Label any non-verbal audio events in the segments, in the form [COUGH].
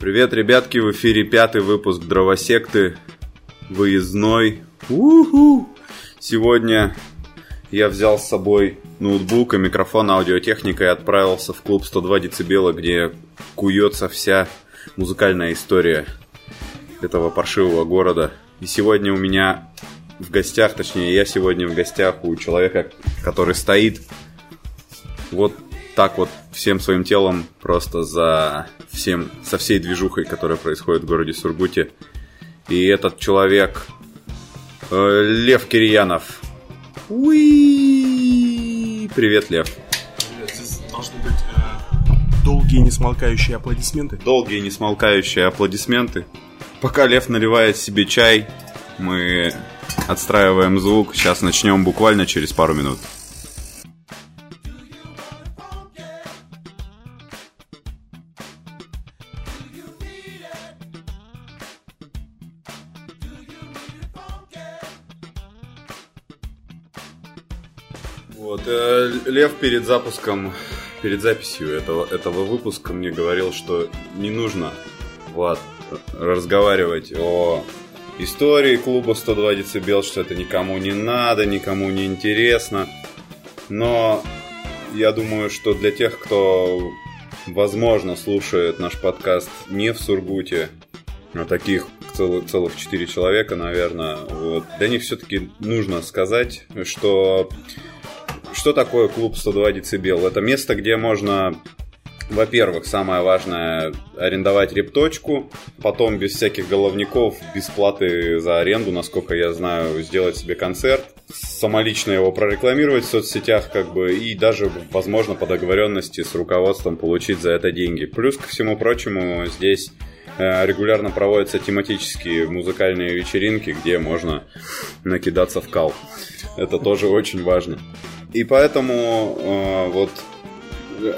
Привет, ребятки, в эфире пятый выпуск Дровосекты, выездной. У-ху! Сегодня я взял с собой ноутбук и микрофон аудиотехника и отправился в клуб 102 децибела, где куется вся музыкальная история этого паршивого города. И сегодня у меня в гостях, точнее, я сегодня в гостях у человека, который стоит вот так вот всем своим телом просто за всем, со всей движухой, которая происходит в городе Сургуте. И этот человек э, Лев Кирьянов. Уи! Привет, Лев. Здесь должны быть э, долгие несмолкающие аплодисменты. Долгие несмолкающие аплодисменты. Пока Лев наливает себе чай, мы отстраиваем звук. Сейчас начнем буквально через пару минут. Лев перед запуском, перед записью этого, этого выпуска мне говорил, что не нужно, Влад, разговаривать о истории клуба 102 децибел, что это никому не надо, никому не интересно. Но я думаю, что для тех, кто, возможно, слушает наш подкаст не в Сургуте, а таких целых, целых 4 человека, наверное, вот, для них все-таки нужно сказать, что что такое клуб 102 децибел? Это место, где можно во-первых, самое важное арендовать репточку, потом без всяких головников, без платы за аренду, насколько я знаю, сделать себе концерт, самолично его прорекламировать в соцсетях, как бы, и даже, возможно, по договоренности с руководством получить за это деньги. Плюс ко всему прочему, здесь э, регулярно проводятся тематические музыкальные вечеринки, где можно накидаться в кал. Это тоже очень важно. И поэтому э, вот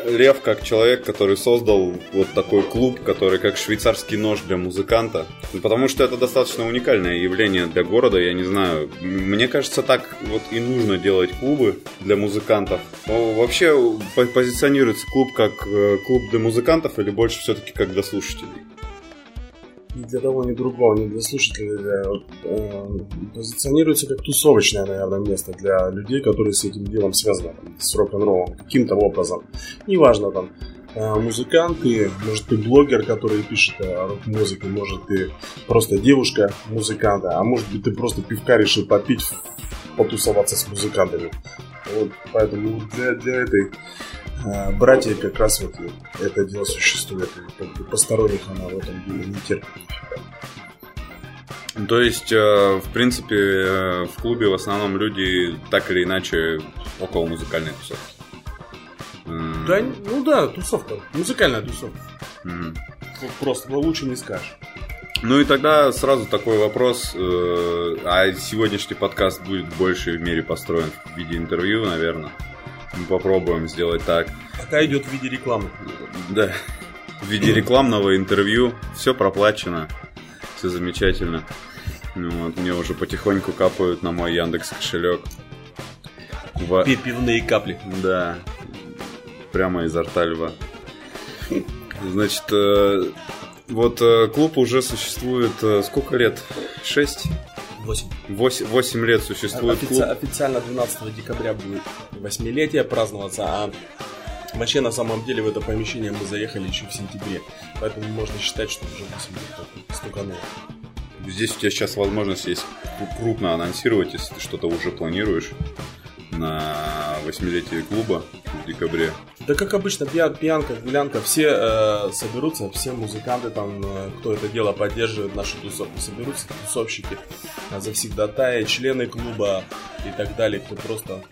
Лев как человек, который создал вот такой клуб, который как швейцарский нож для музыканта. Потому что это достаточно уникальное явление для города, я не знаю. Мне кажется, так вот и нужно делать клубы для музыкантов. Вообще позиционируется клуб как э, клуб для музыкантов или больше все-таки как для слушателей? Ни для того, ни другого, ни для слушателя э, позиционируется как тусовочное, наверное, место для людей, которые с этим делом связаны, там, с рок-н-роллом, каким-то образом. Неважно, там, э, музыкант, ты, может, ты блогер, который пишет о рок-музыке, может, ты просто девушка музыканта, а может быть, ты просто пивка решил попить, потусоваться с музыкантами. Вот, поэтому для, для этой братья как раз вот это дело существует. И как бы посторонних она в этом деле не терпит. То есть, э, в принципе, э, в клубе в основном люди так или иначе около музыкальной тусовки. Да, ну да, тусовка. Музыкальная тусовка. Mm. Просто ну, лучше не скажешь. Ну и тогда сразу такой вопрос. Э, а сегодняшний подкаст будет в большей мере построен в виде интервью, наверное. Мы попробуем сделать так. Пока идет в виде рекламы. Да. В виде рекламного интервью. Все проплачено. Все замечательно. Ну, вот, мне уже потихоньку капают на мой Яндекс кошелек. В... Пивные капли. Да. Прямо изо рта льва. Значит, э, вот э, клуб уже существует э, сколько лет? Шесть? 8. 8, 8 лет существует Офици- клуб. Официально 12 декабря будет восьмилетие праздноваться, а вообще на самом деле в это помещение мы заехали еще в сентябре. Поэтому можно считать, что уже 8 лет стукануло. Здесь у тебя сейчас возможность есть крупно анонсировать, если ты что-то уже планируешь на восьмилетие клуба в декабре. Да как обычно, пьянка, гулянка, все э, соберутся, все музыканты там, э, кто это дело поддерживает, наши тусовки, соберутся тусовщики, э, завсегдатаи, члены клуба и так далее, кто просто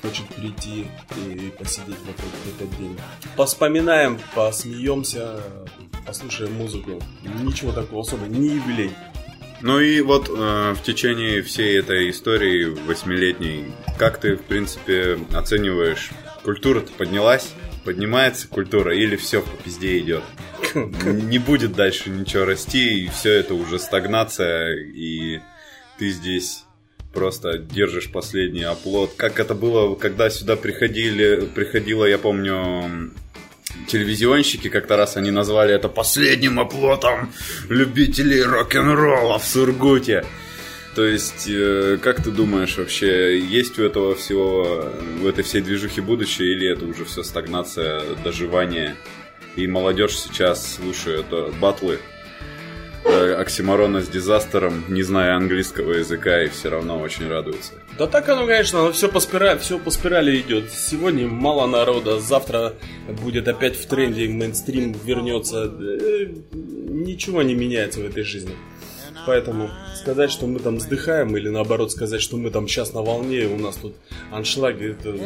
хочет прийти и посидеть в этот день. Поспоминаем, посмеемся, послушаем музыку. Ничего такого особого, не юбилей. Ну и вот э, в течение всей этой истории восьмилетней, как ты, в принципе, оцениваешь, культура-то поднялась? Поднимается культура или все по пизде идет? Не будет дальше ничего расти, и все это уже стагнация, и ты здесь просто держишь последний оплот. Как это было, когда сюда приходили, приходила, я помню, телевизионщики как-то раз они назвали это последним оплотом любителей рок-н-ролла в Сургуте. То есть, э, как ты думаешь вообще, есть у этого всего, в этой всей движухе будущее, или это уже все стагнация, доживание? И молодежь сейчас слушает э, батлы э, оксиморона с дизастером, не зная английского языка, и все равно очень радуется. Да так оно, конечно, оно все по спирали, все по спирали идет. Сегодня мало народа, завтра будет опять в тренде, мейнстрим вернется. Ничего не меняется в этой жизни. Поэтому сказать, что мы там вздыхаем, или наоборот сказать, что мы там сейчас на волне, у нас тут аншлаги, это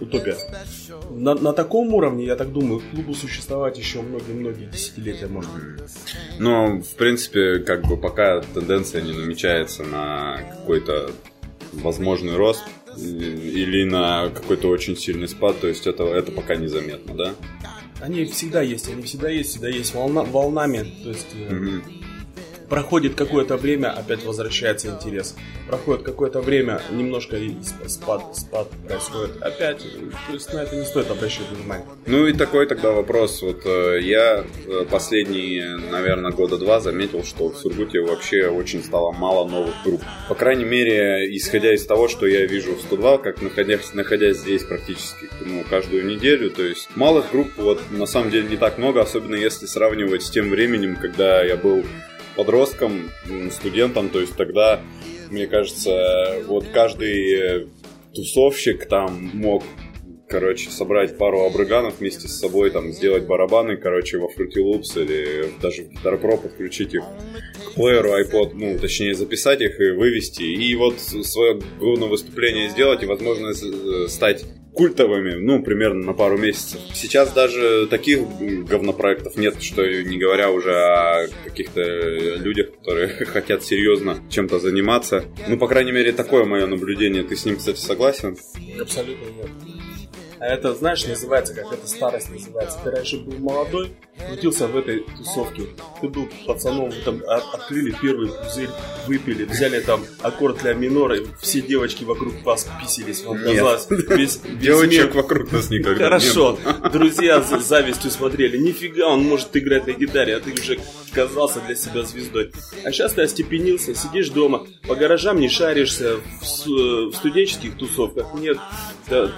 утопия. На, на таком уровне, я так думаю, клубу существовать еще многие-многие десятилетия может быть. Ну, в принципе, как бы пока тенденция не намечается на какой-то возможный рост или на какой-то очень сильный спад, то есть это, это пока незаметно, да? Они всегда есть, они всегда есть, всегда есть волна, волнами, то есть... Mm-hmm проходит какое-то время, опять возвращается интерес. Проходит какое-то время, немножко спад, спад происходит опять. То есть на это не стоит обращать внимание. Ну и такой тогда вопрос. Вот э, я э, последние, наверное, года два заметил, что в Сургуте вообще очень стало мало новых групп. По крайней мере, исходя из того, что я вижу в 102, как находясь, находясь здесь практически ну, каждую неделю, то есть малых групп вот на самом деле не так много, особенно если сравнивать с тем временем, когда я был подростком, студентом, то есть тогда, мне кажется, вот каждый э, тусовщик там мог короче, собрать пару абрыганов вместе с собой, там, сделать барабаны, короче, во Fruity Loops или даже в Guitar Pro подключить их к плееру iPod, ну, точнее, записать их и вывести, и вот свое говно выступление сделать и, возможно, э, стать культовыми, ну, примерно на пару месяцев. Сейчас даже таких говнопроектов нет, что не говоря уже о каких-то людях, которые [LAUGHS] хотят серьезно чем-то заниматься. Ну, по крайней мере, такое мое наблюдение. Ты с ним, кстати, согласен? Абсолютно нет. А это, знаешь, называется, как это старость называется. Ты раньше был молодой, крутился в этой тусовке. Ты был пацаном, вы там открыли первый пузырь, выпили, взяли там аккорд для минора, и все девочки вокруг вас писились. Вам казалось, весь, [LAUGHS] весь Девочек мир... вокруг нас никогда Хорошо. [LAUGHS] Друзья с завистью смотрели. Нифига, он может играть на гитаре, а ты уже казался для себя звездой. А сейчас ты остепенился, сидишь дома, по гаражам не шаришься, в, в студенческих тусовках нет.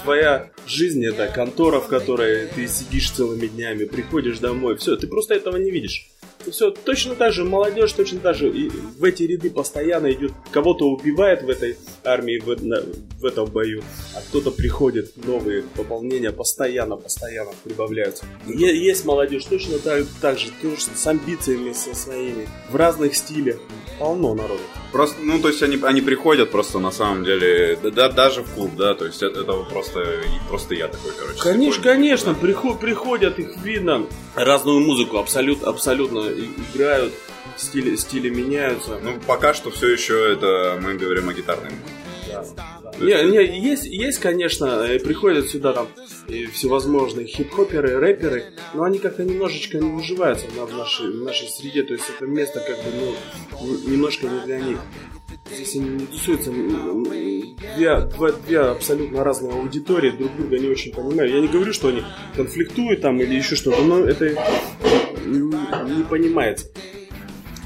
Твоя жизнь это контора, в которой ты сидишь целыми днями, приходишь домой, все, ты просто этого не видишь. Все, точно так же молодежь, точно так же и в эти ряды постоянно идет, кого-то убивает в этой армии, в, на, в этом бою, а кто-то приходит, новые пополнения постоянно, постоянно прибавляются. Есть молодежь точно так, так же, тоже с амбициями со своими, в разных стилях, полно народу. Просто, ну, то есть они, они приходят просто на самом деле, да, даже в клуб, да, то есть это, это просто, просто я такой, короче. Конечно, конечно, да. приход, приходят, их видно, разную музыку абсолютно, абсолютно играют, стили, стили меняются. Ну, пока что все еще это мы говорим о гитарной музыке. Не, не, есть, есть, конечно, приходят сюда там всевозможные хип-хоперы, рэперы, но они как-то немножечко не выживаются в нашей, в нашей среде, то есть это место как бы, ну, немножко не для них. Здесь они не тусуются. Две, две, две абсолютно разные аудитории, друг друга не очень понимают. Я не говорю, что они конфликтуют там или еще что-то, но это не понимается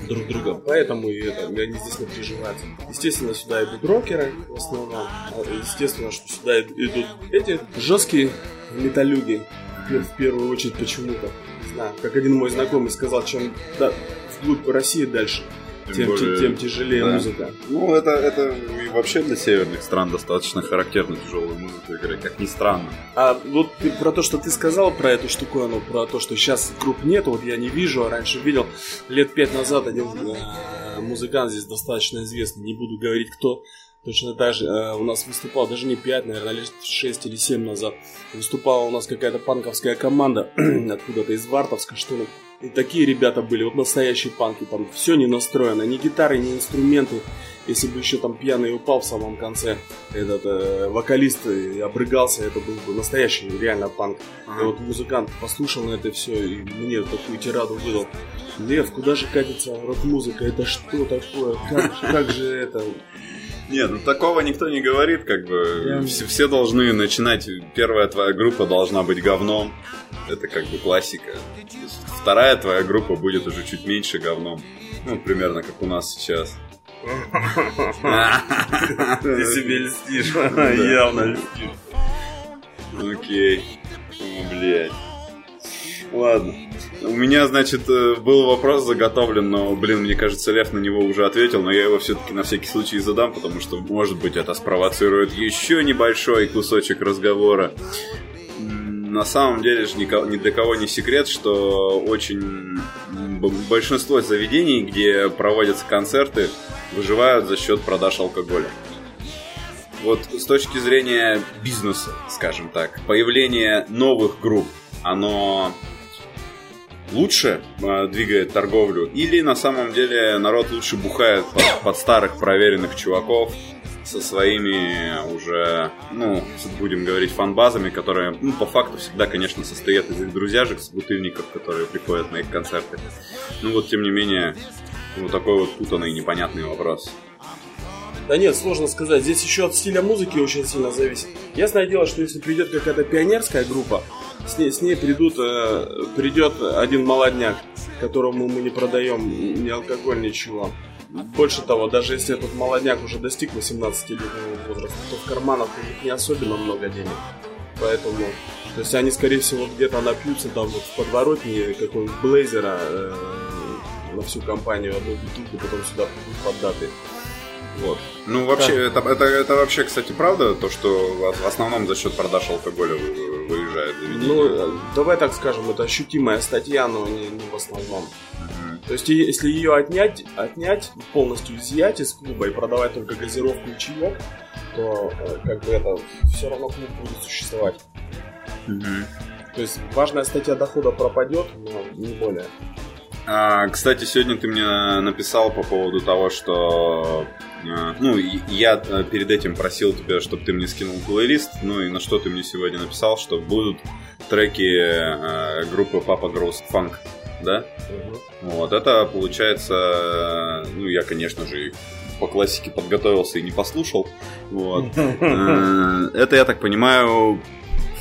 друг друга, поэтому и это, они здесь не приживаются. Естественно, сюда идут рокеры в основном, а, естественно, что сюда идут эти жесткие металюги, в первую очередь почему-то. Не знаю, как один мой знакомый сказал, чем да, вглубь России дальше, тем, более, тем тяжелее да. музыка. Ну, это, это и вообще для северных стран достаточно характерно тяжелую музыку играть, как ни странно. А вот ты, про то, что ты сказал про эту штуковину, про то, что сейчас групп нет, вот я не вижу, а раньше видел. Лет пять назад один э, музыкант здесь достаточно известный, не буду говорить кто, Точно так же э, у нас выступал, даже не 5, наверное, лет 6 или 7 назад, выступала у нас какая-то панковская команда [CLEARS THROAT] откуда-то из Вартовска, что ли. И такие ребята были, вот настоящие панки, там все не настроено, ни гитары, ни инструменты. Если бы еще там пьяный упал в самом конце, этот э, вокалист и обрыгался, это был бы настоящий реально панк. Ага. И вот музыкант послушал на это все и мне такую тираду выдал. Лев, куда же катится рок-музыка? Это что такое? Как, как же это? Нет, ну такого никто не говорит, как бы. Все, все должны начинать. Первая твоя группа должна быть говном. Это как бы классика. Вторая твоя группа будет уже чуть меньше говном. Ну, примерно как у нас сейчас. Ты себе льстишь. Явно льстишь. Окей. О, блядь. Ладно. У меня, значит, э, был вопрос заготовлен, но, блин, мне кажется, Лев на него уже ответил, но я его все-таки на всякий случай задам, потому что, может быть, это спровоцирует еще небольшой кусочек разговора. На самом деле же ни для кого не секрет, что очень большинство заведений, где проводятся концерты, выживают за счет продаж алкоголя. Вот с точки зрения бизнеса, скажем так, появление новых групп, оно лучше э, двигает торговлю, или на самом деле народ лучше бухает под, под старых проверенных чуваков со своими уже, ну, будем говорить, фан-базами, которые, ну, по факту всегда, конечно, состоят из их друзьяжек, с бутыльников, которые приходят на их концерты. Ну вот, тем не менее, вот такой вот путанный и непонятный вопрос. Да нет, сложно сказать. Здесь еще от стиля музыки очень сильно зависит. Ясное дело, что если придет какая-то пионерская группа, с ней, с ней придут, э, придет один молодняк, которому мы не продаем ни алкоголь, ничего. Больше того, даже если этот молодняк уже достиг 18-летнего возраста, то в карманах у них не особенно много денег. Поэтому, то есть они, скорее всего, где-то напьются там вот в подворотне какого-нибудь блейзера э, на всю компанию, одну бутылку, потом сюда придут поддаты. Вот. Ну, вообще, да. это, это, это вообще, кстати, правда, то, что в основном за счет продаж алкоголя выезжает заведение? Ну, давай так скажем, это ощутимая статья, но не, не в основном. То есть, если ее отнять, отнять, полностью изъять из клуба и продавать только газировку и чаек, то э, как бы это все равно клуб будет существовать. mm То есть важная статья дохода пропадет, но не более. А, кстати, сегодня ты мне написал по поводу того, что ну, я э, перед этим просил тебя, чтобы ты мне скинул плейлист, ну и на что ты мне сегодня написал, что будут треки э, группы Papa Grows Funk, да? Угу. Вот, это получается, ну, я, конечно же, по классике подготовился и не послушал. Вот. [LAUGHS] Э, это, я так понимаю,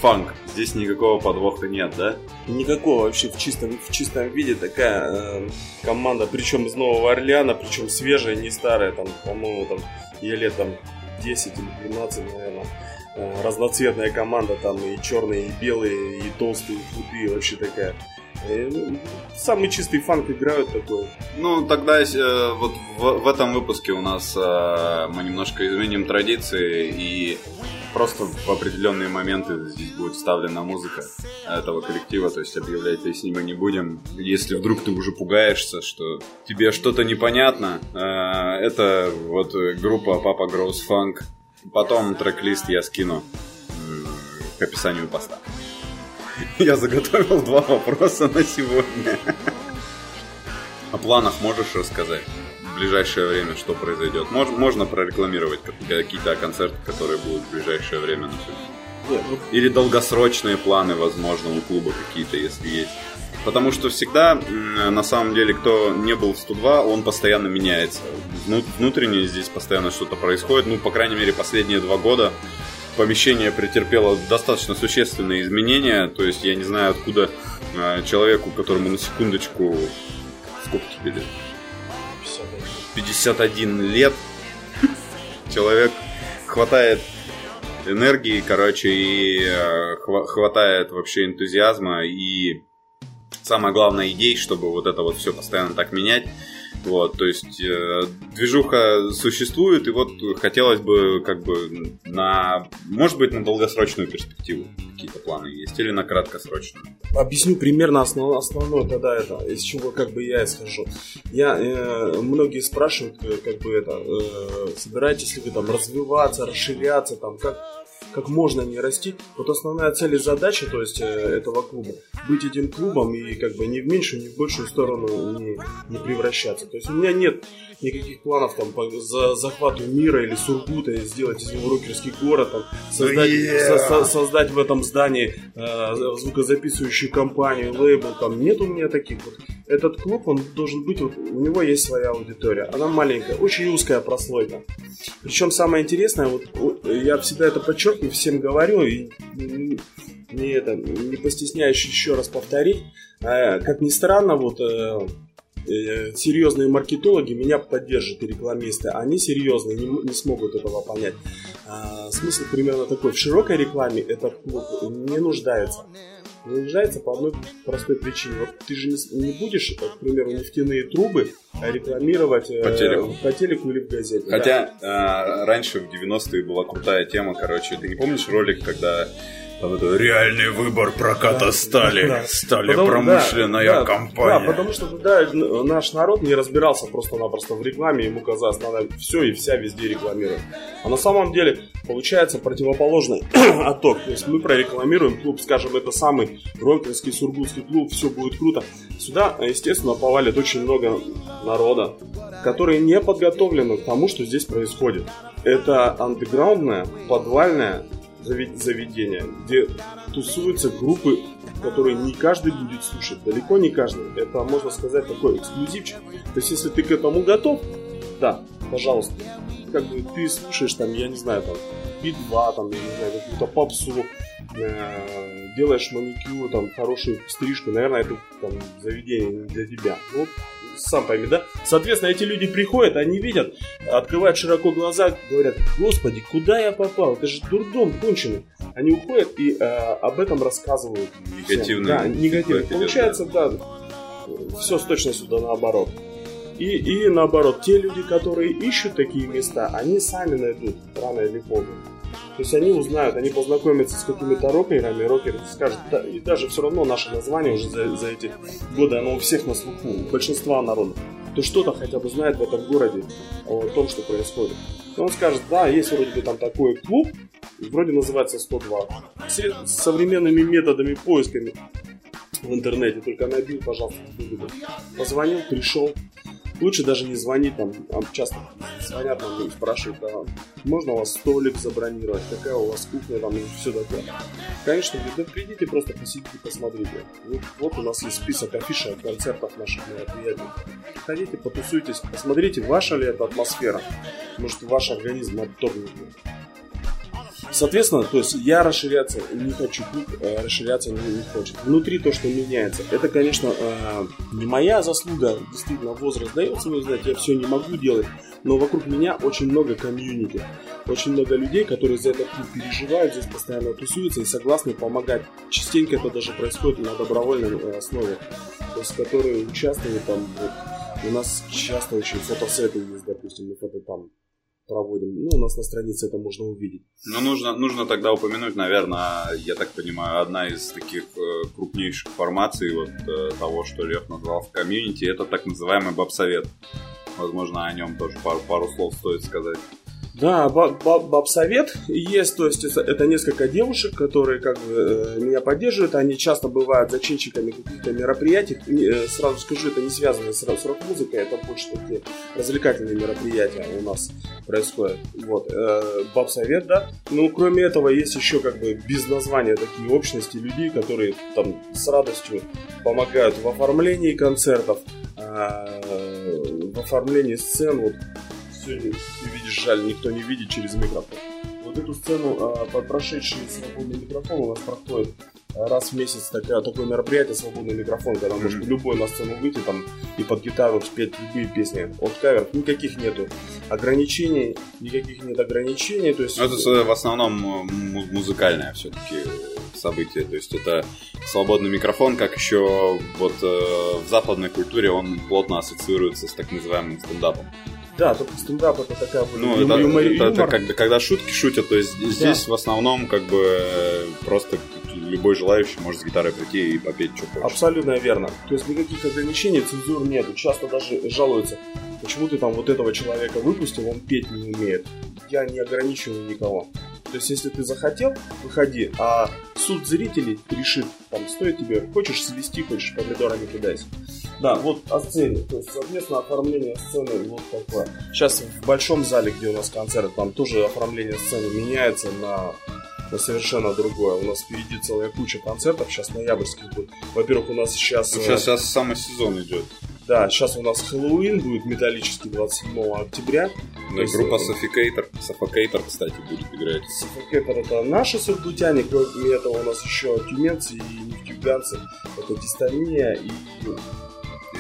фанк. Здесь никакого подвоха нет, да? Никакого вообще в чистом, в чистом виде такая э, команда, причем из Нового Орлеана, причем свежая, не старая, там, по-моему, там, ей лет там 10 или 12, наверное. Э, разноцветная команда, там и черные, и белые, и толстые, и худые, вообще такая. Э, самый чистый фанк играют такой. Ну, тогда э, вот в, в этом выпуске у нас э, мы немножко изменим традиции и просто в определенные моменты здесь будет вставлена музыка этого коллектива, то есть объявлять песни мы не будем. Если вдруг ты уже пугаешься, что тебе что-то непонятно, э, это вот группа Papa Grows Funk. Потом трек-лист я скину к описанию поста. [LAUGHS] Я заготовил два вопроса на сегодня. О планах можешь рассказать? в ближайшее время что произойдет? Мож, можно прорекламировать какие-то концерты, которые будут в ближайшее время на ну, Или долгосрочные планы, возможно, у клуба какие-то, если есть. Потому что всегда, на самом деле, кто не был в 102, он постоянно меняется. Внутренне здесь постоянно что-то происходит. Ну, по крайней мере, последние два года помещение претерпело достаточно существенные изменения. То есть я не знаю, откуда э, человеку, которому на секундочку... Сколько тебе лет? 51 лет. Человек хватает энергии, короче, и э, хватает вообще энтузиазма и самое главное идей, чтобы вот это вот все постоянно так менять. Вот, то есть э, движуха существует, и вот хотелось бы как бы на, может быть, на долгосрочную перспективу какие-то планы есть, или на краткосрочную. Объясню примерно основ, основное тогда это, из чего как бы я исхожу. Я, э, многие спрашивают, э, как бы это, э, собираетесь ли вы там развиваться, расширяться, там, как как можно не расти. Вот основная цель и задача, то есть э, этого клуба, быть этим клубом и как бы ни в меньшую, ни в большую сторону не, не превращаться. То есть у меня нет никаких планов там по за захвату мира или Сургута, сделать из него рокерский город, там, создать, yeah. со, создать в этом здании э, звукозаписывающую компанию, лейбл, там нет у меня таких вот этот клуб, он должен быть, вот, у него есть своя аудитория. Она маленькая, очень узкая прослойка. Причем самое интересное, вот я всегда это подчеркиваю, всем говорю, и не, это, не постесняюсь еще раз повторить. А, как ни странно, вот э, э, серьезные маркетологи меня поддержат и рекламисты, они серьезные, не, не смогут этого понять. А, смысл примерно такой, в широкой рекламе этот клуб не нуждается не нуждается по одной простой причине. Вот ты же не, не будешь, к примеру, нефтяные трубы рекламировать по телеку, по телеку или в газете. Хотя да. э, раньше в 90-е была крутая тема, короче, ты не помнишь ролик, когда там это реальный выбор проката да, стали. Да, да. Стали потому, промышленная да, компания. Да, потому что тогда наш народ не разбирался просто-напросто в рекламе, ему казалось, надо все и вся везде рекламировать. А на самом деле получается противоположный [CLEARS THROAT] отток. То есть мы прорекламируем клуб, скажем, это самый Ронкинский, Сургутский клуб, все будет круто. Сюда, естественно, повалит очень много народа, которые не подготовлены к тому, что здесь происходит. Это андеграундная, подвальная заведения, где тусуются группы, которые не каждый будет слушать, далеко не каждый. Это, можно сказать, такой эксклюзивчик. То есть, если ты к этому готов, да, пожалуйста. Как бы ты слушаешь там, я не знаю, там, Би-2, там, я не знаю, какую-то попсу, э, делаешь маникюр, там, хорошую стрижку, наверное, это там заведение не для тебя. Ну, сам пойми, да? Соответственно, эти люди приходят, они видят, открывают широко глаза, говорят, господи, куда я попал? Это же дурдом конченый. Они уходят и э, об этом рассказывают. Негативно. Да, негативно. Получается, да, все с точностью да наоборот. И, и наоборот, те люди, которые ищут такие места, они сами найдут рано или поздно. То есть они узнают, они познакомятся с какими-то рокерами, рокеры скажут, да, и даже все равно наше название уже за, за эти годы, оно у всех на слуху, у большинства народа. То что-то хотя бы знает в этом городе о том, что происходит. И он скажет, да, есть вроде бы там такой клуб, вроде называется 102. С современными методами, поисками в интернете, только набил, пожалуйста, позвонил, пришел, Лучше даже не звонить, там, часто звонят нам и спрашивают, а можно у вас столик забронировать, какая у вас кухня, там, и все такое. Конечно, да придите, просто посидите, посмотрите. Вот, вот у нас есть список афишек концертов наших мероприятий. Ходите, потусуйтесь, посмотрите, ваша ли это атмосфера. Может, ваш организм отторгнет. Соответственно, то есть я расширяться не хочу, клуб э, расширяться не, не хочет. Внутри то, что меняется, это, конечно, э, не моя заслуга, действительно, возраст дает свою знать, я все не могу делать, но вокруг меня очень много комьюнити, очень много людей, которые за этот клуб переживают, здесь постоянно тусуются и согласны помогать. Частенько это даже происходит на добровольной э, основе, то есть которые участвуют там, вот, у нас часто очень фотосеты есть, допустим, мы фото там проводим. Ну, у нас на странице это можно увидеть. Ну, нужно, нужно тогда упомянуть, наверное, я так понимаю, одна из таких э, крупнейших формаций вот э, того, что Лев назвал в комьюнити, это так называемый бабсовет. Возможно, о нем тоже пару, пару слов стоит сказать. Да, баб-совет есть, то есть это несколько девушек, которые как бы э, меня поддерживают, они часто бывают зачинщиками каких-то мероприятий, э, сразу скажу, это не связано с, рок-музыкой, это больше такие развлекательные мероприятия у нас происходят. Вот, э, баб-совет, да, ну кроме этого есть еще как бы без названия такие общности людей, которые там с радостью помогают в оформлении концертов, в оформлении сцен, вот сегодня ты видишь, жаль, никто не видит через микрофон. Вот эту сцену, а, под прошедший свободный микрофон у нас проходит а, раз в месяц такое, такое мероприятие «Свободный микрофон», когда mm-hmm. может любой на сцену выйти там и под гитару спеть любые песни. От каверов никаких нету ограничений, никаких нет ограничений. То есть... Это в основном музыкальное все-таки событие. То есть это свободный микрофон, как еще вот э, в западной культуре он плотно ассоциируется с так называемым стендапом. Да, только стендап это такая ну, это, юмор, это, юмор. это когда, когда шутки шутят, то есть да. здесь в основном как бы просто любой желающий может с гитарой прийти и попеть, что хочет. Абсолютно верно. То есть никаких ограничений, цензур нет. Часто даже жалуются, почему ты там вот этого человека выпустил, он петь не умеет. Я не ограничиваю никого. То есть, если ты захотел, выходи, а суд зрителей решит, там, стоит тебе, хочешь свести, хочешь помидорами кидайся. Да, вот о сцене. То есть, соответственно, оформление сцены вот такое. Сейчас в большом зале, где у нас концерт, там тоже оформление сцены меняется на на совершенно другое. У нас впереди целая куча концертов, сейчас ноябрьских будет. Во-первых, у нас сейчас... Ну, сейчас, сейчас самый сезон идет. Да, сейчас у нас Хэллоуин будет металлический 27 октября. Да, есть, группа Suffocator, Suffocator, кстати, будет играть. Suffocator это наши сургутяне, кроме этого у нас еще тюменцы и нефтеюганцы. Это Дистония и и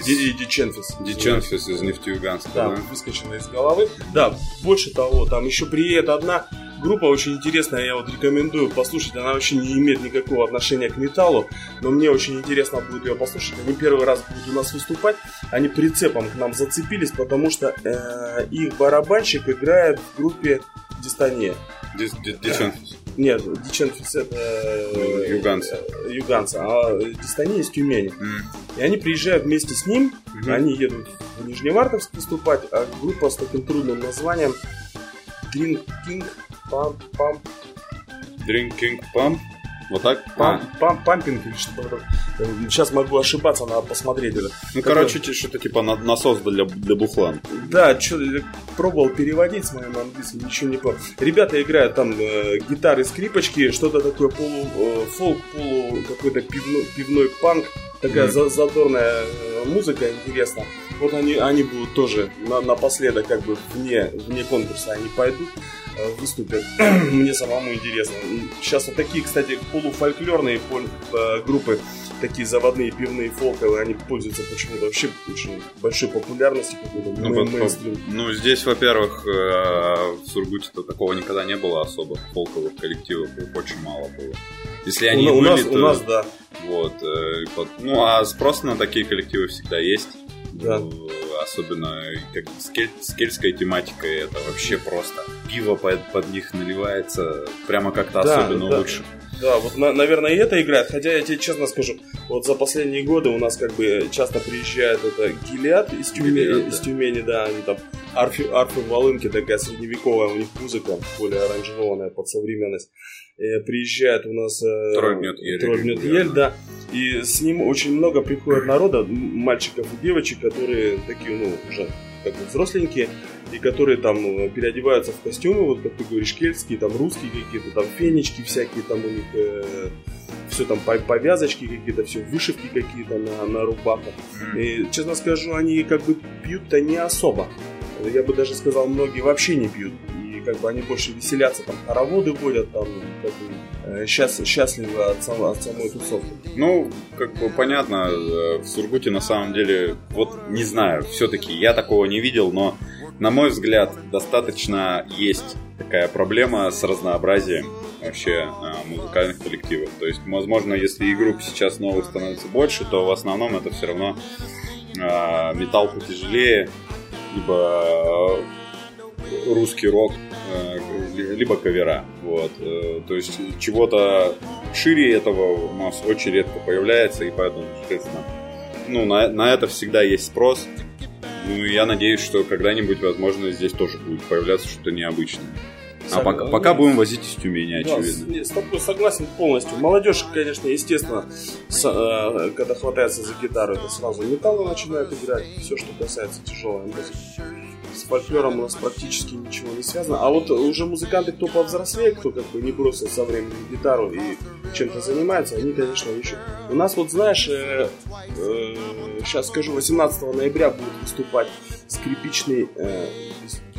Диченфис. Диченфис из Нефтеюганска, да? Да, выскочила из головы. Да, больше того, там еще приедет одна группа очень интересная, я вот рекомендую послушать. Она вообще не имеет никакого отношения к металлу, но мне очень интересно будет ее послушать. Они первый раз будут у нас выступать. Они прицепом к нам зацепились, потому что э, их барабанщик играет в группе Дистония. Диченфис. Нет, Диченфис это э, Юганцы. Юганцы, а Дистония из Тюмени. Mm. И они приезжают вместе с ним, mm-hmm. они едут в Нижневартовск выступать, а группа с таким трудным названием Drink King Pump Pump Drinking Pump вот так? Пам, а. пам, пампинг или что-то Сейчас могу ошибаться, надо посмотреть это. Ну, Когда... короче, что-то типа насос для, для бухла. Да, что пробовал переводить с моим английским, ничего не понял. Ребята играют там э, гитары, скрипочки, что-то такое полу э, фолк, полу какой-то пивной, пивной панк. Такая mm-hmm. задорная э, музыка интересная. Вот они, они будут тоже на, напоследок, как бы вне, вне конкурса они пойдут. Э, выступят. [CLEARS THROAT] Мне самому интересно. Сейчас вот такие, кстати, полуфольклорные э, группы, такие заводные пивные фолковые, они пользуются почему-то вообще очень большой популярностью ну, мейнстрим. Ну, здесь, во-первых, э, в Сургуте-то такого никогда не было особо фолковых коллективов, очень мало было. Если они у, были, нас, то... у нас, да. Вот, ну, а спрос на такие коллективы всегда есть. Да. Особенно как скель, скельская тематика, это вообще просто. Пиво под, под них наливается прямо как-то да, особенно да. лучше. Да, вот, на, наверное, и это играет. Хотя я тебе честно скажу, вот за последние годы у нас как бы часто приезжает это Гилиад из Тюмени, Гилиад, из Тюмени да, они там арфы, арфы в Волынке, такая средневековая у них музыка, более аранжированная под современность. И приезжает у нас э, Трой гнет ель, Трой гнет ель, да. И с ним очень много приходит народа, мальчиков и девочек, которые такие, ну, уже как бы взросленькие, и которые там ну, переодеваются в костюмы, вот как ты говоришь, кельтские, там русские какие-то, там фенечки всякие, там у них э, все там повязочки какие-то, все вышивки какие-то на, на рубахах. И, честно скажу, они как бы пьют-то не особо. Я бы даже сказал, многие вообще не пьют. И как бы они больше веселятся, там хороводы водят, там как бы э, счаст, счастливы от, самой, от самой тусовки. Ну, как бы понятно, э, в Сургуте на самом деле, вот не знаю, все-таки я такого не видел, но на мой взгляд, достаточно есть такая проблема с разнообразием вообще э, музыкальных коллективов. То есть, возможно, если и групп сейчас новых становится больше, то в основном это все равно э, металл потяжелее, либо русский рок, э, либо кавера. Вот. То есть чего-то шире этого у нас очень редко появляется, и поэтому, соответственно, ну, на, на это всегда есть спрос. Ну, я надеюсь, что когда-нибудь, возможно, здесь тоже будет появляться что-то необычное. А пока, пока будем возить из Тюмени, очевидно. Да, с тобой согласен полностью. Молодежь, конечно, естественно, с, э, когда хватается за гитару, это сразу металлы начинают играть, все, что касается тяжелой музыки. С фольклором у нас практически ничего не связано. А вот уже музыканты, кто повзрослее, кто как бы не бросил со временем гитару и чем-то занимается, они, конечно, ищут. У нас вот, знаешь, э, э, сейчас скажу, 18 ноября будет выступать скрипичный э,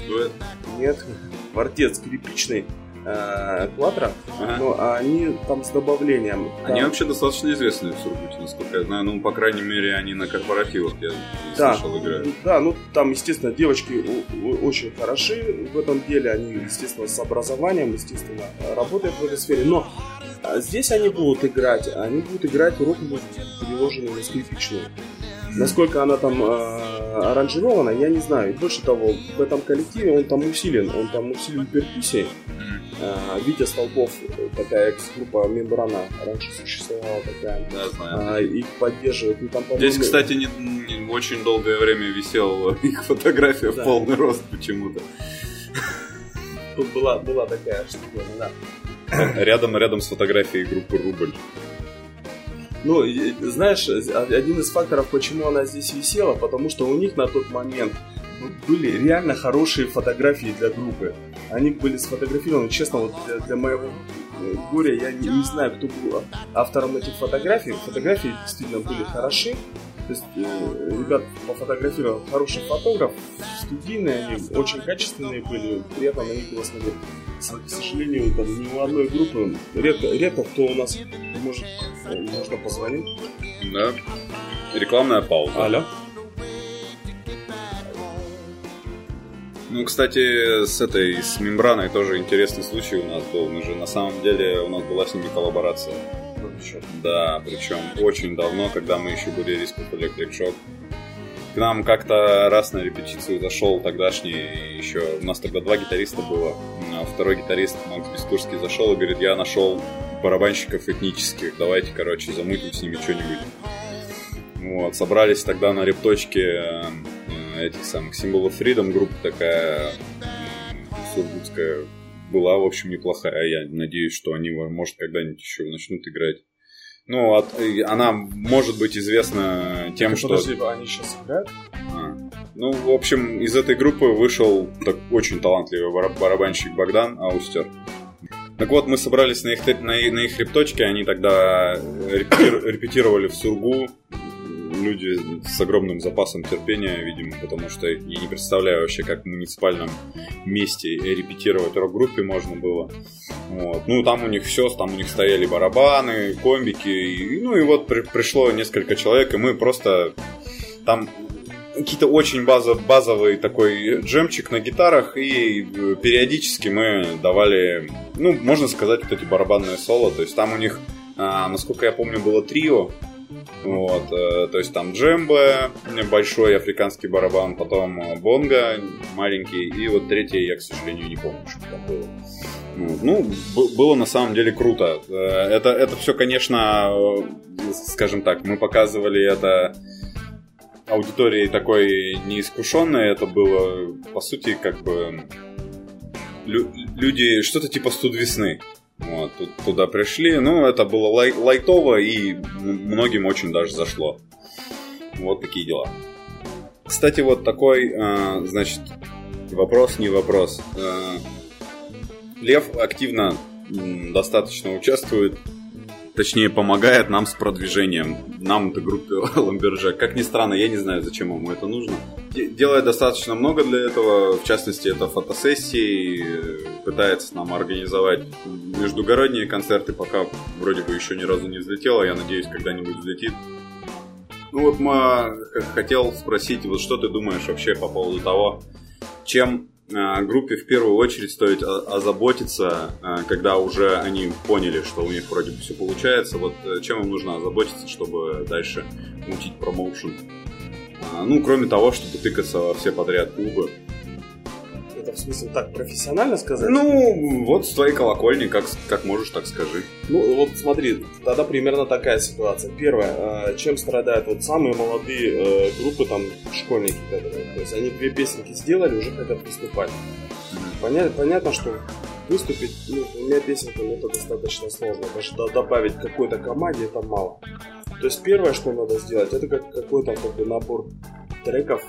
дуэт. Нет, квартет скрипичный э, Кватро, ага. но они там с добавлением. Они там... вообще достаточно известны в Сургуте, насколько я знаю. Ну, по крайней мере, они на корпоративах, я да, слышал, играют. Да, ну там, естественно, девочки очень хороши в этом деле. Они, естественно, с образованием, естественно, работают в этой сфере. Но а, здесь они будут играть, они будут играть рок-музыку, переложенную на скрипичную. Насколько она там аранжирована, я не знаю. И больше того, в этом коллективе он там усилен, он там усилен перкуссией. Э, Витя Столбов, такая экс-группа Мембрана, раньше существовала такая. Да, знаю. Э, их поддерживают. Ну, там, Здесь, кстати, не, не, очень долгое время висел [LAUGHS] их фотография да. в полный рост почему-то. Тут была, была такая штука, да. Рядом, рядом с фотографией группы Рубль. Ну, знаешь, один из факторов, почему она здесь висела, потому что у них на тот момент были реально хорошие фотографии для группы. Они были сфотографированы, честно, вот для, для моего горе, я не, не знаю, кто был автором этих фотографий. Фотографии действительно были хороши. То есть э, ребят пофотографировал хороший фотограф, студийные, они очень качественные были, приятно на них было смотреть. К сожалению, там, ни у одной группы редко, редко кто у нас может, э, можно позвонить. Да. Рекламная пауза. Алло. Ну, кстати, с этой, с мембраной тоже интересный случай у нас был. Мы же на самом деле, у нас была с ними коллаборация. Да, причем очень давно, когда мы еще были Рисков Electric Shock. К нам как-то раз на репетицию зашел тогдашний еще... У нас тогда два гитариста было. А второй гитарист, Макс Бескурский, зашел и говорит, я нашел барабанщиков этнических, давайте, короче, замутим с ними что-нибудь. Вот, собрались тогда на репточке э, этих самых символов Freedom, группа такая сургутская была, в общем, неплохая. Я надеюсь, что они, может, когда-нибудь еще начнут играть. Ну, от, она может быть известна тем, так, что... Подожди, они сейчас играют? А. Ну, в общем, из этой группы вышел так, очень талантливый барабанщик Богдан Аустер. Так вот, мы собрались на их, на, на их репточке, они тогда репетировали в Сургу, люди с огромным запасом терпения, видимо, потому что я не представляю вообще, как в муниципальном месте репетировать рок-группе можно было. Вот. Ну, там у них все, там у них стояли барабаны, комбики, и, ну и вот при, пришло несколько человек, и мы просто там какие-то очень базов, базовый такой джемчик на гитарах, и периодически мы давали, ну, можно сказать, вот эти барабанные соло, то есть там у них, а, насколько я помню, было трио, вот, э, то есть там джембе, большой африканский барабан, потом э, бонга маленький, и вот третий я, к сожалению, не помню, что там было. Ну, было на самом деле круто. Э, это, это все, конечно, скажем так, мы показывали это аудитории такой неискушенной, это было, по сути, как бы люди, что-то типа студ весны. Вот, тут, туда пришли. Ну, это было лай лайтово и многим очень даже зашло. Вот такие дела. Кстати, вот такой, э, значит, вопрос не вопрос. Э, Лев активно достаточно участвует Точнее, помогает нам с продвижением. Нам, этой группе Ламберджек. Как ни странно, я не знаю, зачем ему это нужно. Делает достаточно много для этого. В частности, это фотосессии. Пытается нам организовать междугородние концерты. Пока вроде бы еще ни разу не взлетело. Я надеюсь, когда-нибудь взлетит. Ну вот, мы хотел спросить, вот что ты думаешь вообще по поводу того, чем группе в первую очередь стоит озаботиться, э, когда уже они поняли, что у них вроде бы все получается. Вот э, чем им нужно озаботиться, чтобы дальше мутить промоушен? Ну, кроме того, чтобы тыкаться во все подряд клубы в смысле так профессионально сказать? Ну, вот с твоей колокольни, как, как можешь, так скажи. Ну, вот смотри, тогда примерно такая ситуация. Первое, э, чем страдают вот самые молодые э, группы, там, школьники, которые, то есть они две песенки сделали, уже хотят выступать. Понятно, понятно что выступить, ну, двумя песенками это достаточно сложно. Даже добавить какой-то команде это мало. То есть первое, что надо сделать, это как какой-то как бы набор треков,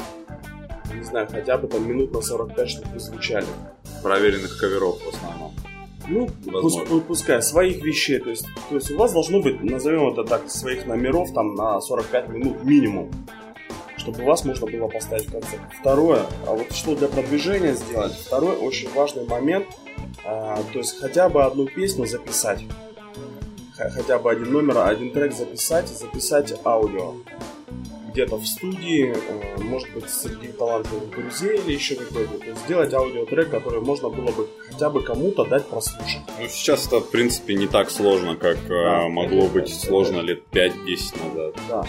знаю, хотя бы там минут на 45, чтобы звучали. Проверенных коверов в основном. Ну, пусть, пускай, своих вещей. То есть, то есть у вас должно быть, назовем это так, своих номеров там на 45 минут минимум. Чтобы вас можно было поставить в конце. Второе, а вот что для продвижения сделать? Второй очень важный момент, а, то есть хотя бы одну песню записать. Хотя бы один номер, один трек записать, записать аудио где-то в студии, э, может быть, среди талантливых друзей или еще какой-то. То есть сделать аудиотрек, который можно было бы хотя бы кому-то дать прослушать. Ну, сейчас это, в принципе, не так сложно, как э, да, могло быть это, сложно лет 5-10 назад. Да,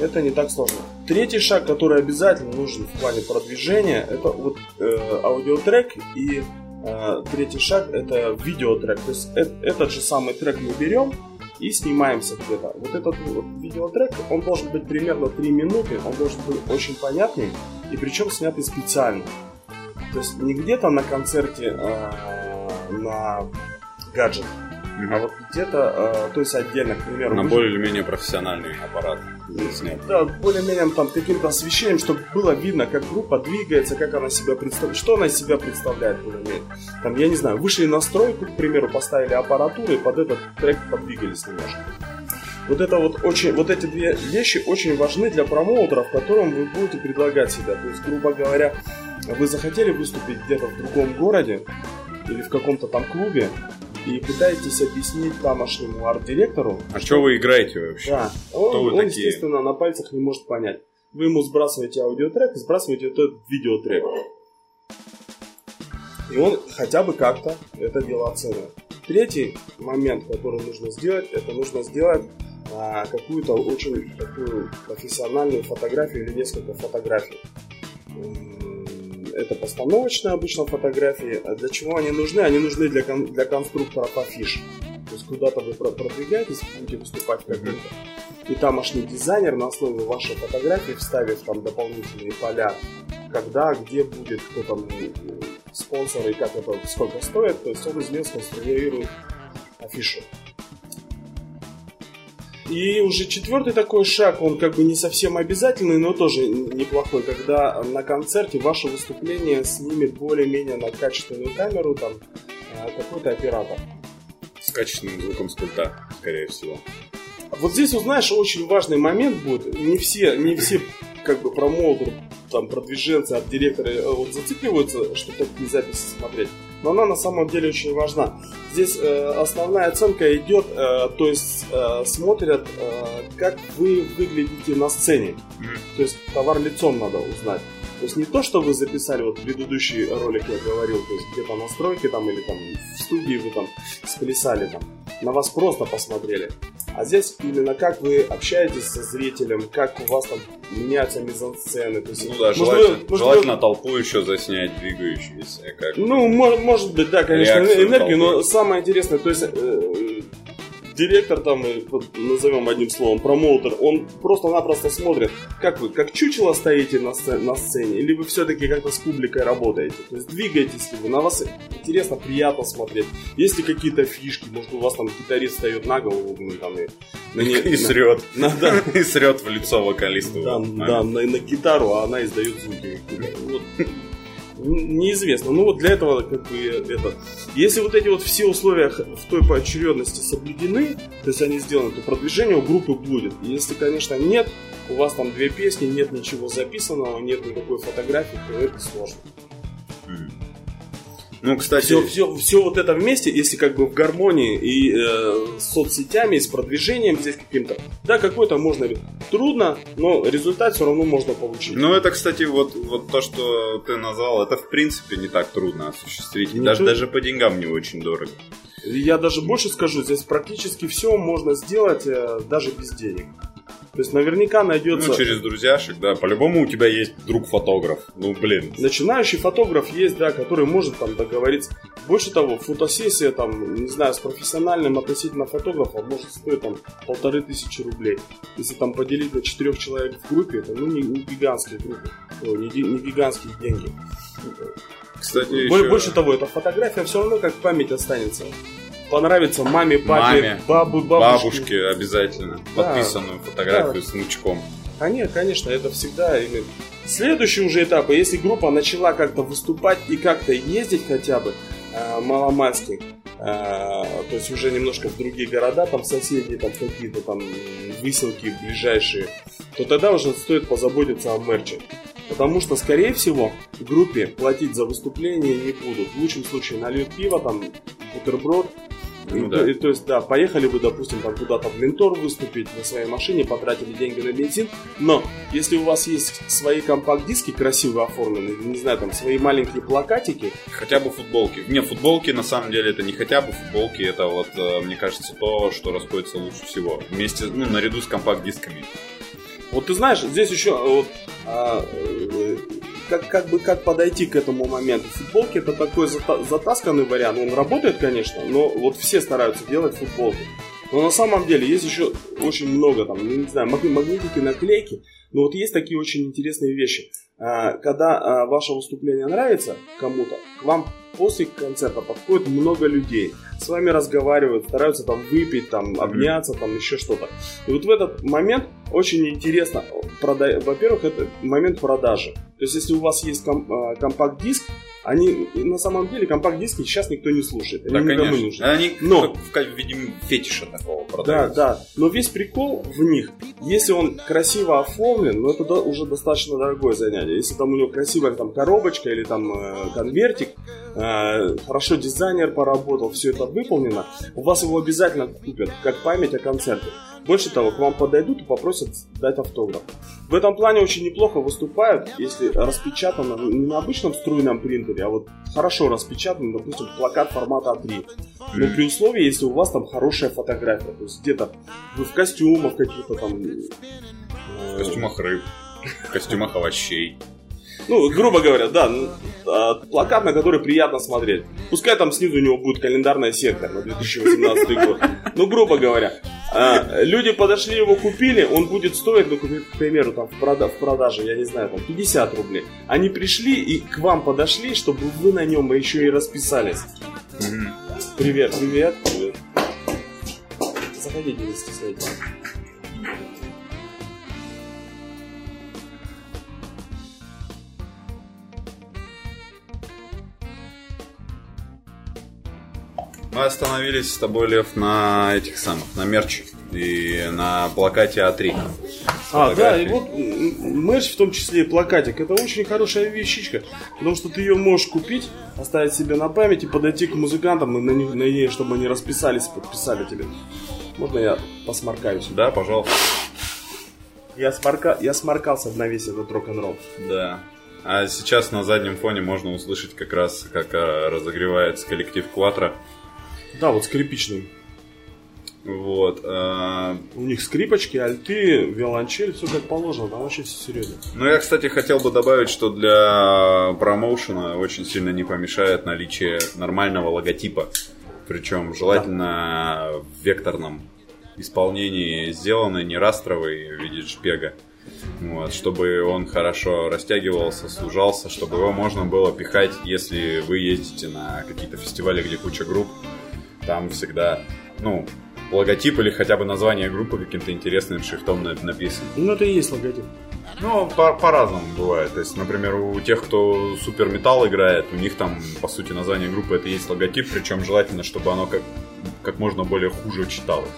это не так сложно. Третий шаг, который обязательно нужен в плане продвижения, это вот э, аудиотрек и э, третий шаг это видеотрек. То есть этот же самый трек мы берем, и снимаемся где-то. Вот этот вот видеотрек, он должен быть примерно 3 минуты, он должен быть очень понятный, и причем снятый специально. То есть не где-то на концерте э, на гаджет, mm-hmm. а вот где-то, э, то есть отдельно, к примеру. На более или менее профессиональный аппарат. Заснять. Да, более-менее там каким-то освещением, чтобы было видно, как группа двигается, как она себя представляет, что она себя представляет более-менее. Там, я не знаю, вышли на стройку, к примеру, поставили аппаратуру и под этот трек подвигались немножко. Вот это вот очень, вот эти две вещи очень важны для промоутеров, которым вы будете предлагать себя. То есть, грубо говоря, вы захотели выступить где-то в другом городе или в каком-то там клубе, и пытаетесь объяснить тамошнему арт-директору. А что вы играете вообще? Да, он, Кто вы он такие? естественно, на пальцах не может понять. Вы ему сбрасываете аудиотрек и сбрасываете этот видеотрек. И он хотя бы как-то это дело оценивает. Третий момент, который нужно сделать, это нужно сделать а, какую-то очень такую профессиональную фотографию или несколько фотографий. Это постановочные обычно фотографии. А для чего они нужны? Они нужны для, кон- для конструкторов афиш. То есть куда-то вы продвигаетесь, будете выступать как то И тамошний дизайнер на основе вашей фотографии, вставив там дополнительные поля, когда, где будет, кто там спонсор и как это, сколько стоит, то есть он из него сконструирует афишу. И уже четвертый такой шаг, он как бы не совсем обязательный, но тоже неплохой, когда на концерте ваше выступление снимет более-менее на качественную камеру там э, какой-то оператор. С качественным звуком с пульта, скорее всего. Вот здесь, узнаешь, очень важный момент будет. Не все, не все как бы промоутеры, там, продвиженцы, от директора э, вот, зацикливаются, что такие записи смотреть но она на самом деле очень важна. Здесь э, основная оценка идет, э, то есть э, смотрят, э, как вы выглядите на сцене. Mm-hmm. То есть товар лицом надо узнать. То есть не то, что вы записали, вот предыдущий ролик я говорил, то есть где-то на стройке там или там в студии вы там сплясали там, на вас просто посмотрели. А здесь именно как вы общаетесь со зрителем, как у вас там меняются мизансцены. То есть, ну да, желательно, может, желательно вы... толпу еще заснять двигающуюся. Как... Ну, может, может быть, да, конечно, энергию, но самое интересное, то есть э, директор там, назовем одним словом, промоутер, он просто-напросто смотрит, как вы, как чучело стоите на сцене, на сцене или вы все-таки как-то с публикой работаете. То есть двигаетесь ли вы, на вас интересно, приятно смотреть. Есть ли какие-то фишки, может у вас там гитарист встает на голову, ну, там, и, на не, и срет. [LAUGHS] На, да. и срет в лицо вокалисту. Да, да на, на гитару, а она издает звуки. Вот неизвестно. Ну вот для этого как бы это. Если вот эти вот все условия в той поочередности соблюдены, то есть они сделаны, то продвижение у группы будет. Если, конечно, нет, у вас там две песни, нет ничего записанного, нет никакой фотографии, то это сложно. Ну, кстати... Все, все, все вот это вместе, если как бы в гармонии и э, с соцсетями, и с продвижением здесь каким-то, да, какой-то можно... Трудно, но результат все равно можно получить. Ну, это, кстати, вот, вот то, что ты назвал, это в принципе не так трудно осуществить. Не даже, даже по деньгам не очень дорого. Я даже больше скажу, здесь практически все можно сделать э, даже без денег. То есть наверняка найдется... Ну, через друзьяшек, да. По-любому у тебя есть друг-фотограф. Ну, блин. Начинающий фотограф есть, да, который может там договориться. Больше того, фотосессия там, не знаю, с профессиональным относительно фотографом может стоить там полторы тысячи рублей. Если там поделить на четырех человек в группе, это ну не, не гигантские группы, не, не гигантские деньги. Кстати, Больше, еще... больше того, эта фотография все равно как память останется понравится маме, папе, маме, бабу, бабушке. бабушке обязательно да. подписанную фотографию да. с внучком. Конечно, конечно, это всегда именно. Следующий уже этап, если группа начала как-то выступать и как-то ездить хотя бы э, маломальски, э, то есть уже немножко в другие города, там соседние, там какие-то там выселки ближайшие, то тогда уже стоит позаботиться о мерче. Потому что, скорее всего, группе платить за выступление не будут. В лучшем случае нальют пиво, там, бутерброд, ну, и, да. и, то есть, да, поехали бы, допустим, там куда-то в Лентор выступить на своей машине, потратили деньги на бензин, но если у вас есть свои компакт-диски красиво оформленные, не знаю, там свои маленькие плакатики. Хотя бы футболки. Не, футболки на самом деле это не хотя бы футболки, это вот, э, мне кажется, то, что расходится лучше всего. Вместе, ну, наряду с компакт-дисками. Вот ты знаешь, здесь еще вот, а, э, как, как бы как подойти к этому моменту. Футболки это такой затасканный вариант. Он работает, конечно, но вот все стараются делать футболки. Но на самом деле есть еще очень много там, ну, не знаю, магнитики, наклейки. Но вот есть такие очень интересные вещи. А, когда а, ваше выступление нравится кому-то, к вам после концерта подходит много людей, с вами разговаривают, стараются там выпить, там обняться, там еще что-то. И вот в этот момент очень интересно. Прода... Во-первых, это момент продажи. То есть, если у вас есть ком- а, компакт-диск, они на самом деле компакт-диски сейчас никто не слушает. Они Да, никому не нужны. Они Но- в качестве, видимо, фетиша такого Да, продаются. да. Но весь прикол в них, если он красиво оформлен, ну это уже достаточно дорогое занятие. Если там у него красивая там коробочка или там э, конвертик, э, хорошо дизайнер поработал, все это выполнено, у вас его обязательно купят, как память о концерте. Больше того, к вам подойдут и попросят дать автограф. В этом плане очень неплохо выступают, если распечатано не на обычном струйном принтере, а вот хорошо распечатан, допустим, плакат формата А3. Но при условии, если у вас там хорошая фотография, то есть где-то вы в костюмах каких-то там... э, В костюмах рыб, в костюмах овощей. Ну, грубо говоря, да, а, плакат, на который приятно смотреть. Пускай там снизу у него будет календарная сетка на 2018 год. Ну, грубо говоря. а, люди подошли, его купили, он будет стоить, ну, к примеру, там, в, прода- в продаже, я не знаю, там, 50 рублей. Они пришли и к вам подошли, чтобы вы на нем еще и расписались. Привет, привет, привет. Заходите, не стесняйтесь. Мы остановились с тобой, Лев, на этих самых, на мерче и на плакате А3. А, да, и вот мерч, в том числе и плакатик, это очень хорошая вещичка, потому что ты ее можешь купить, оставить себе на память и подойти к музыкантам и на, них, на ней, чтобы они расписались подписали тебе. Можно я посморкаюсь? Да, пожалуйста. Я, сморка... я сморкался на весь этот рок-н-ролл. Да. А сейчас на заднем фоне можно услышать как раз, как а, разогревается коллектив Кватро. Да, вот скрипичный. Вот. а, У них скрипочки, альты, виолончель, все как положено, там вообще все серьезно. Ну, я, кстати, хотел бы добавить, что для промоушена очень сильно не помешает наличие нормального логотипа. Причем желательно в векторном исполнении сделано, не растровый в виде JPEG. Вот, чтобы он хорошо растягивался, сужался, чтобы его можно было пихать, если вы ездите на какие-то фестивали, где куча групп. Там всегда, ну, логотип или хотя бы название группы каким-то интересным шрифтом на- написано. Ну, это и есть логотип. Ну, по- по-разному бывает. То есть, например, у тех, кто супер металл играет, у них там, по сути, название группы это и есть логотип, причем желательно, чтобы оно как, как можно более хуже читалось.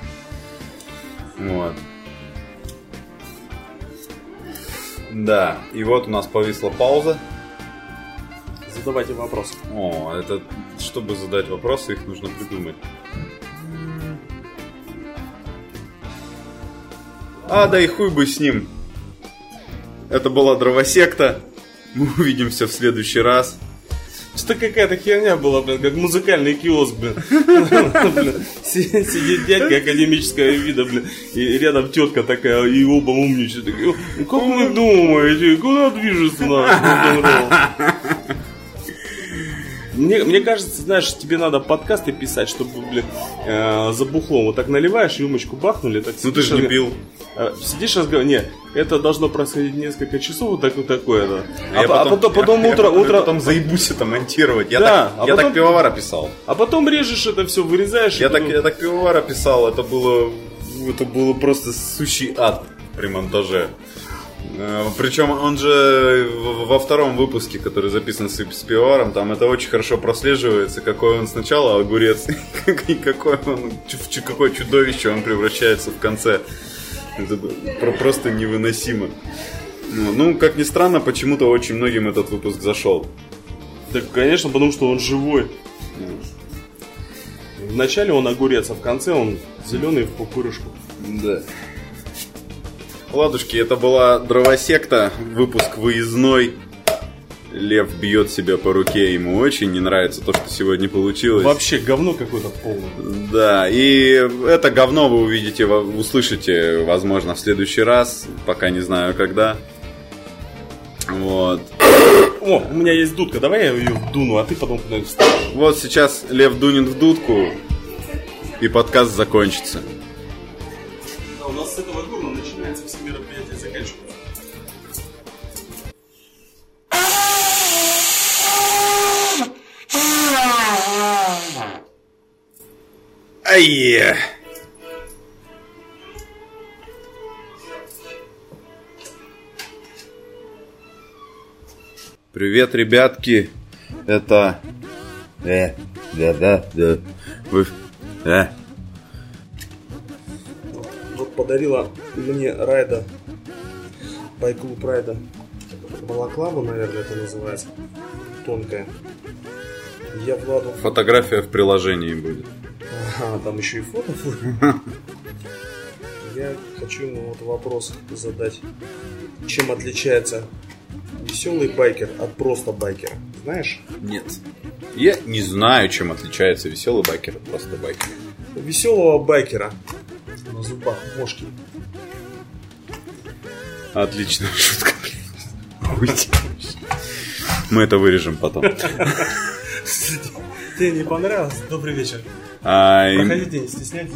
Вот. Да, и вот у нас повисла пауза. Задавайте вопросы. О, это чтобы задать вопросы, их нужно придумать. А, да и хуй бы с ним. Это была дровосекта. Мы увидимся в следующий раз. Что какая-то херня была, блин, как музыкальный киоск, блин. Блин, си- Сидит дядька академического вида, блин, и рядом тетка такая, и оба умничают. такие, «Ну, Как вы думаете, куда движется наш рок-н-ролл?» Мне, мне кажется, знаешь, тебе надо подкасты писать, чтобы, блин, э, за бухлом вот так наливаешь, рюмочку бахнули, так Ну ты же не пил. э, Сидишь, разговариваешь. Не, это должно происходить несколько часов, вот так вот такое, да. А, Я по- а потом, потом я- утро, я утро, потом заебусь это монтировать. Я, Да, так, а я потом- так пивовара писал. а потом режешь это все, вырезаешь. Я так, потом- я так пивовара писал, это было, это было просто сущий ад при монтаже. Э, Причем он же во втором выпуске, который записан с, пивоваром, там это очень хорошо прослеживается, какой он сначала огурец, и [LAUGHS] какой он, какое чудовище он превращается в конце. Это про- просто невыносимо. Ну, ну, как ни странно, почему-то очень многим этот выпуск зашел. Так, конечно, потому что он живой. Вначале он огурец, а в конце он зеленый в пупырышку. Да. Ладушки, это была дровосекта, выпуск выездной. Лев бьет себя по руке, ему очень не нравится то, что сегодня получилось. Вообще говно какое-то полное. Да, и это говно вы увидите, услышите, возможно, в следующий раз, пока не знаю когда. Вот. О, у меня есть дудка, давай я ее вдуну, а ты потом вставишь. Вот сейчас Лев дунет в дудку, и подкаст закончится. Да, у нас с этого получается, все мероприятия заканчиваются. Ай! Привет, ребятки! Это... Э, да, да, да. Вы... Э. Вот подарила мне Райда, байклуб Райда, балаклава, наверное, это называется, тонкая. Я Владу... Фотография в приложении будет. Ага, там еще и фото. Я хочу ему вот вопрос задать. Чем отличается веселый байкер от просто байкера? Знаешь? Нет. Я не знаю, чем отличается веселый байкер от просто байкера. Веселого байкера на зубах мошки. Отличная [LAUGHS] шутка, блядь. Мы это вырежем потом. Тебе не понравилось? Добрый вечер. А, Проходите, не стесняйтесь.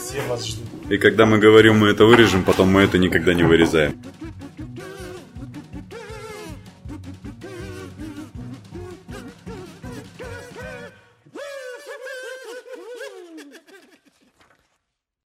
Все вас ждут. и когда мы говорим, мы это вырежем, потом мы это никогда не вырезаем.